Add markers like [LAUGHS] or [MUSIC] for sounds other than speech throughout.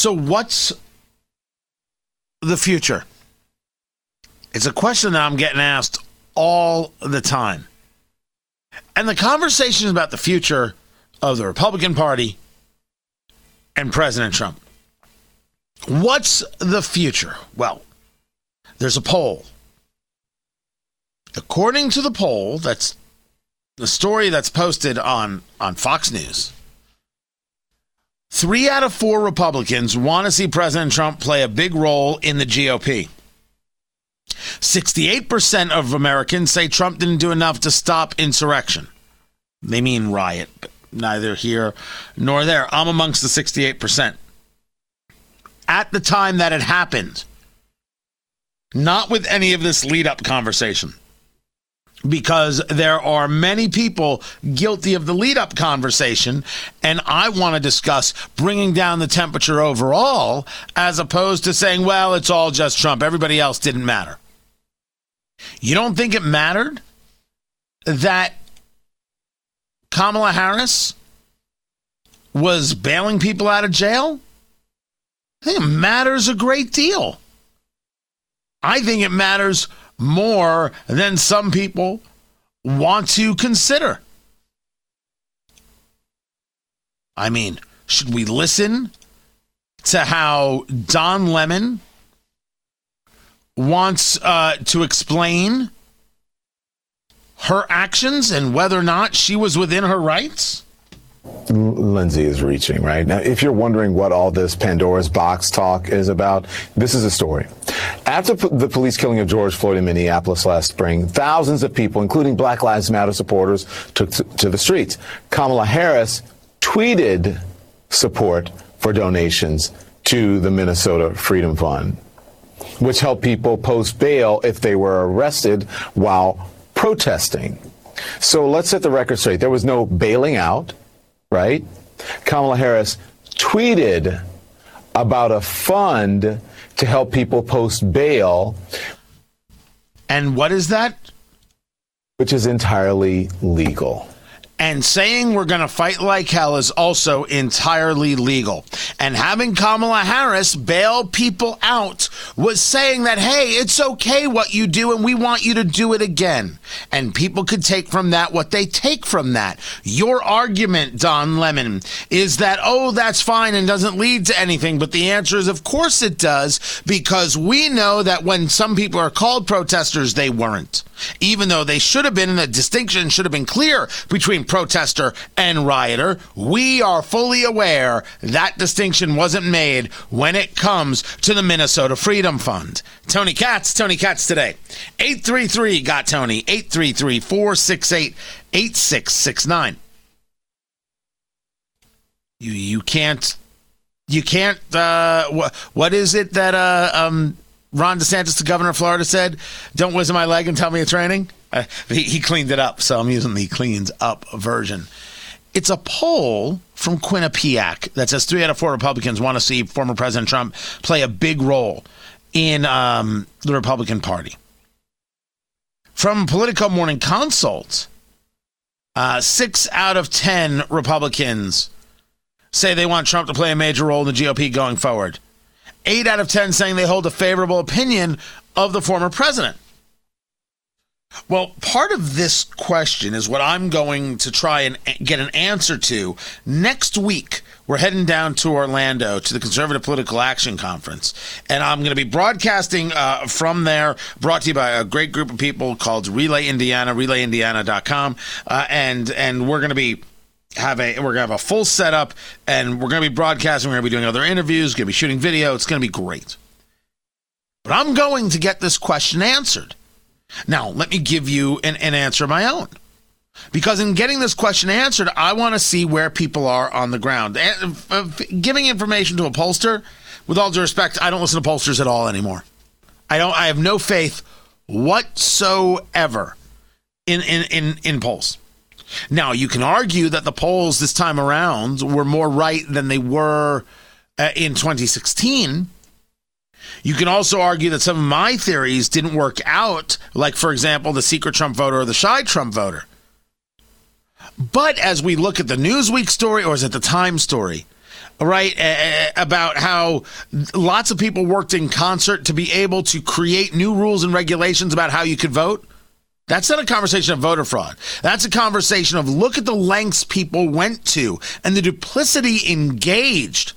So, what's the future? It's a question that I'm getting asked all the time. And the conversation is about the future of the Republican Party and President Trump. What's the future? Well, there's a poll. According to the poll, that's the story that's posted on, on Fox News. Three out of four Republicans want to see President Trump play a big role in the GOP. 68% of Americans say Trump didn't do enough to stop insurrection. They mean riot, but neither here nor there. I'm amongst the 68%. At the time that it happened, not with any of this lead up conversation, because there are many people guilty of the lead up conversation, and I want to discuss bringing down the temperature overall as opposed to saying, well, it's all just Trump. Everybody else didn't matter. You don't think it mattered that Kamala Harris was bailing people out of jail? I think it matters a great deal. I think it matters more than some people want to consider. I mean, should we listen to how Don Lemon wants uh, to explain her actions and whether or not she was within her rights? Lindsay is reaching, right? Now, if you're wondering what all this Pandora's box talk is about, this is a story. After the police killing of George Floyd in Minneapolis last spring, thousands of people, including Black Lives Matter supporters, took to the streets. Kamala Harris tweeted support for donations to the Minnesota Freedom Fund, which helped people post bail if they were arrested while protesting. So let's set the record straight. There was no bailing out right? Kamala Harris tweeted about a fund to help people post bail. And what is that? Which is entirely legal. And saying we're going to fight like hell is also entirely legal. And having Kamala Harris bail people out was saying that, hey, it's okay what you do and we want you to do it again. And people could take from that what they take from that. Your argument, Don Lemon, is that, oh, that's fine and doesn't lead to anything. But the answer is, of course it does, because we know that when some people are called protesters, they weren't. Even though they should have been, and the distinction should have been clear between protester and rioter. We are fully aware that distinction wasn't made when it comes to the Minnesota Freedom Fund. Tony Katz, Tony Katz today. 833 got Tony, 833 468 8669. You, you can't, you can't, uh, what, what is it that, uh, um, Ron DeSantis, the governor of Florida, said, "Don't whistle my leg and tell me it's raining." Uh, he, cleaned it up, so I'm using the cleans up version. It's a poll from Quinnipiac that says three out of four Republicans want to see former President Trump play a big role in um, the Republican Party. From Politico Morning Consult, uh, six out of ten Republicans say they want Trump to play a major role in the GOP going forward. Eight out of 10 saying they hold a favorable opinion of the former president. Well, part of this question is what I'm going to try and get an answer to next week. We're heading down to Orlando to the Conservative Political Action Conference, and I'm going to be broadcasting uh, from there, brought to you by a great group of people called Relay Indiana, RelayIndiana.com, uh, and and we're going to be have a we're gonna have a full setup and we're gonna be broadcasting. We're gonna be doing other interviews. Gonna be shooting video. It's gonna be great. But i'm going to get this question answered now let me give you an, an answer of my own. Because in getting this question answered i want to see where people are on the ground. And, giving information to a pollster with all due respect i don't listen to pollsters at all anymore. I don't i have no faith whatsoever in in in, in polls. Now, you can argue that the polls this time around were more right than they were uh, in 2016. You can also argue that some of my theories didn't work out, like, for example, the secret Trump voter or the shy Trump voter. But as we look at the Newsweek story, or is it the Time story? right? About how lots of people worked in concert to be able to create new rules and regulations about how you could vote. That's not a conversation of voter fraud. That's a conversation of look at the lengths people went to and the duplicity engaged.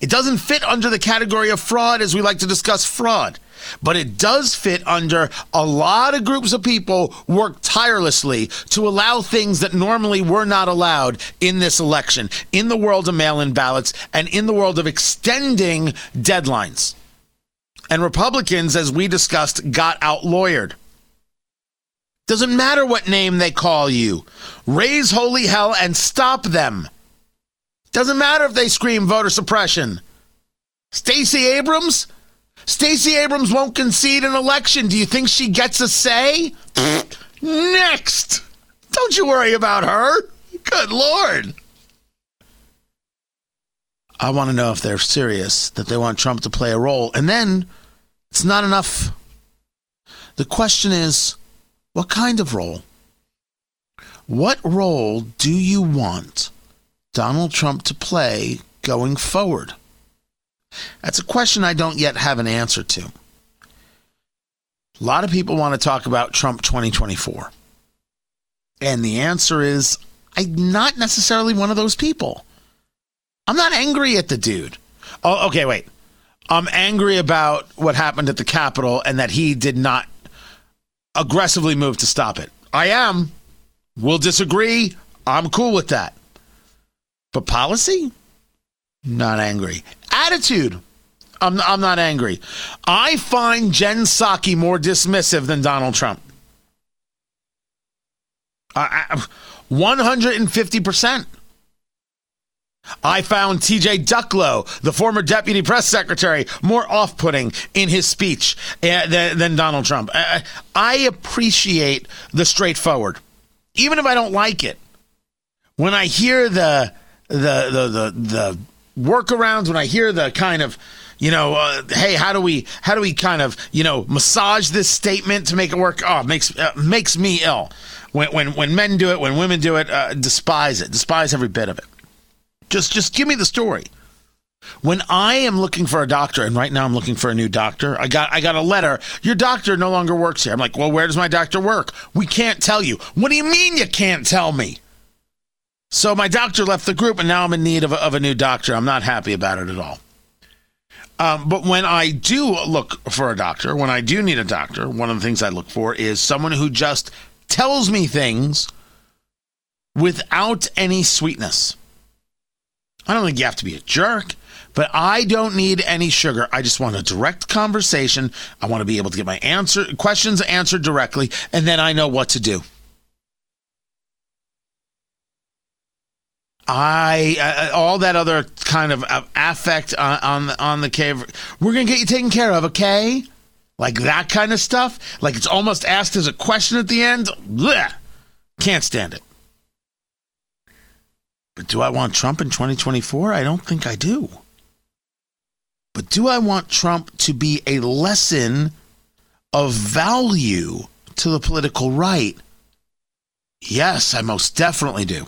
It doesn't fit under the category of fraud as we like to discuss fraud, but it does fit under a lot of groups of people work tirelessly to allow things that normally were not allowed in this election, in the world of mail in ballots, and in the world of extending deadlines. And Republicans, as we discussed, got out lawyered. Doesn't matter what name they call you. Raise holy hell and stop them. Doesn't matter if they scream voter suppression. Stacey Abrams? Stacey Abrams won't concede an election. Do you think she gets a say? Next. Don't you worry about her. Good Lord. I want to know if they're serious, that they want Trump to play a role. And then it's not enough. The question is what kind of role? What role do you want Donald Trump to play going forward? That's a question I don't yet have an answer to. A lot of people want to talk about Trump 2024. And the answer is I'm not necessarily one of those people. I'm not angry at the dude. Oh, okay, wait. I'm angry about what happened at the Capitol and that he did not aggressively move to stop it. I am. We'll disagree. I'm cool with that. But policy? Not angry. Attitude? I'm, I'm not angry. I find Jen Psaki more dismissive than Donald Trump. I, I, 150%. I found TJ Ducklo, the former deputy press secretary, more off putting in his speech uh, than, than, Donald Trump. I appreciate the straightforward, even if I don't like it. When I hear the the the the, the workarounds, when I hear the kind of you know, uh, hey, how do we how do we kind of you know massage this statement to make it work? Oh, makes uh, makes me ill. When when when men do it, when women do it, uh, despise it, despise every bit of it. Just just give me the story. When I am looking for a doctor, and right now I'm looking for a new doctor, I got I got a letter. Your doctor no longer works here. I'm like, well, where does my doctor work? We can't tell you. What do you mean you can't tell me? So my doctor left the group, and now I'm in need of a, of a new doctor. I'm not happy about it at all. Um, but when I do look for a doctor, when I do need a doctor, one of the things I look for is someone who just tells me things without any sweetness. I don't think you have to be a jerk, but I don't need any sugar. I just want a direct conversation. I want to be able to get my answer questions answered directly, and then I know what to do. I uh, all that other kind of uh, affect on on, on the cave. We're gonna get you taken care of, okay? Like that kind of stuff. Like it's almost asked as a question at the end. Blech. Can't stand it. But do I want Trump in 2024? I don't think I do. But do I want Trump to be a lesson of value to the political right? Yes, I most definitely do.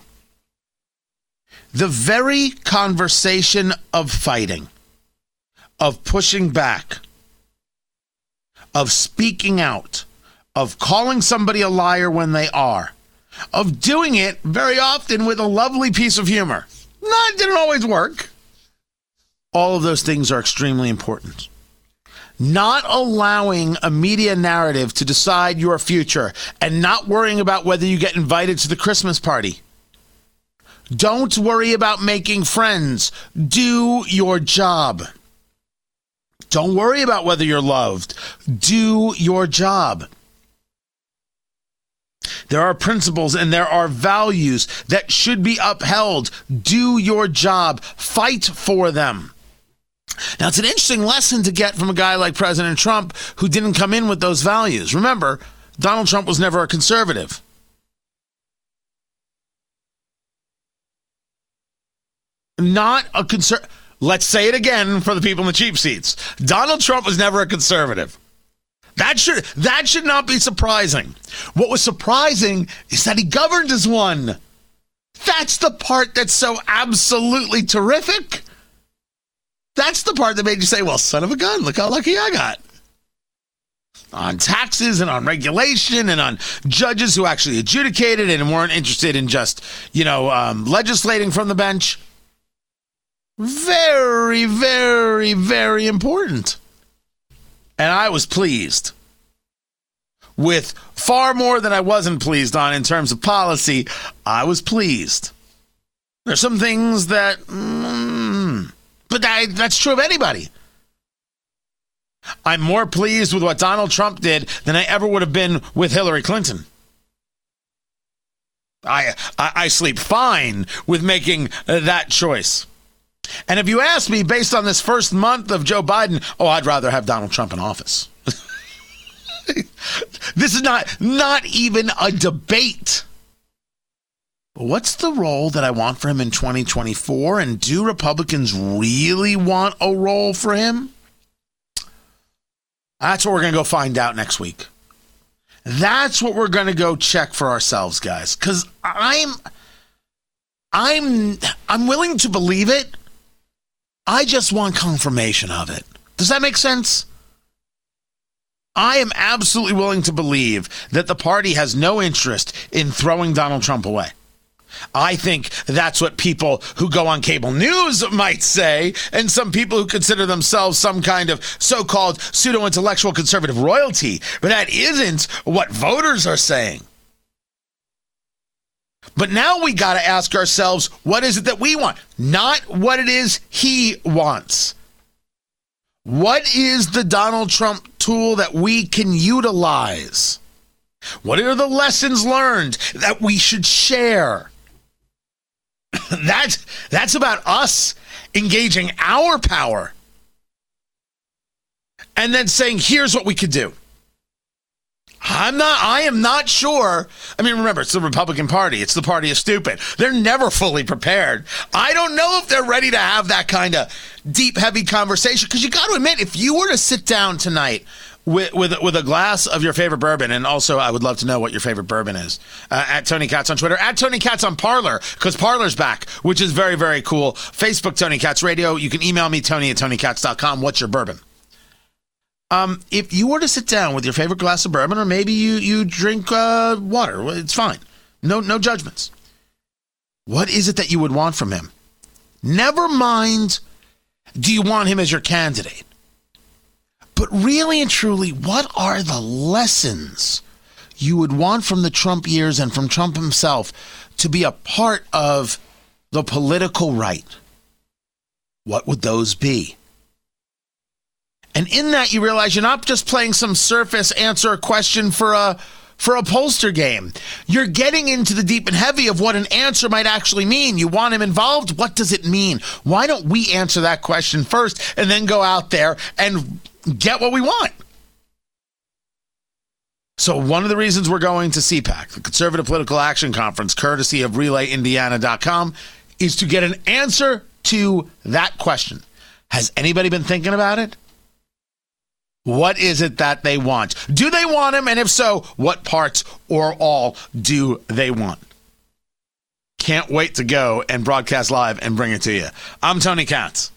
The very conversation of fighting, of pushing back, of speaking out, of calling somebody a liar when they are, of doing it very often with a lovely piece of humor. Not didn't always work. All of those things are extremely important. Not allowing a media narrative to decide your future and not worrying about whether you get invited to the Christmas party. Don't worry about making friends. Do your job. Don't worry about whether you're loved. Do your job. There are principles and there are values that should be upheld. Do your job, fight for them. Now, it's an interesting lesson to get from a guy like President Trump who didn't come in with those values. Remember, Donald Trump was never a conservative. Not a conservative. Let's say it again for the people in the cheap seats. Donald Trump was never a conservative. That should that should not be surprising. What was surprising is that he governed as one. That's the part that's so absolutely terrific. That's the part that made you say, well, son of a gun, look how lucky I got. On taxes and on regulation and on judges who actually adjudicated and weren't interested in just, you know, um, legislating from the bench. Very, very, very important. And I was pleased with far more than I wasn't pleased on in terms of policy. I was pleased. There's some things that, mm, but that, that's true of anybody. I'm more pleased with what Donald Trump did than I ever would have been with Hillary Clinton. I, I, I sleep fine with making uh, that choice. And if you ask me, based on this first month of Joe Biden, oh, I'd rather have Donald Trump in office. [LAUGHS] this is not not even a debate. What's the role that I want for him in 2024? And do Republicans really want a role for him? That's what we're going to go find out next week. That's what we're going to go check for ourselves, guys. Cuz I'm I'm I'm willing to believe it. I just want confirmation of it. Does that make sense? I am absolutely willing to believe that the party has no interest in throwing Donald Trump away. I think that's what people who go on cable news might say, and some people who consider themselves some kind of so called pseudo intellectual conservative royalty. But that isn't what voters are saying. But now we got to ask ourselves what is it that we want? Not what it is he wants. What is the Donald Trump tool that we can utilize? What are the lessons learned that we should share? [COUGHS] that's that's about us engaging our power and then saying here's what we could do. I'm not, I am not sure. I mean, remember, it's the Republican Party. It's the party of stupid. They're never fully prepared. I don't know if they're ready to have that kind of deep, heavy conversation. Because you got to admit, if you were to sit down tonight with, with, with a glass of your favorite bourbon, and also I would love to know what your favorite bourbon is, uh, at Tony Katz on Twitter, at Tony Katz on Parler, because Parler's back, which is very, very cool. Facebook, Tony Katz Radio. You can email me, Tony at TonyKatz.com. What's your bourbon? Um, if you were to sit down with your favorite glass of bourbon, or maybe you you drink uh, water, it's fine. No no judgments. What is it that you would want from him? Never mind. Do you want him as your candidate? But really and truly, what are the lessons you would want from the Trump years and from Trump himself to be a part of the political right? What would those be? And in that, you realize you're not just playing some surface answer a question for a for a pollster game. You're getting into the deep and heavy of what an answer might actually mean. You want him involved? What does it mean? Why don't we answer that question first and then go out there and get what we want? So, one of the reasons we're going to CPAC, the Conservative Political Action Conference, courtesy of RelayIndiana.com, is to get an answer to that question. Has anybody been thinking about it? What is it that they want? Do they want him? And if so, what parts or all do they want? Can't wait to go and broadcast live and bring it to you. I'm Tony Katz.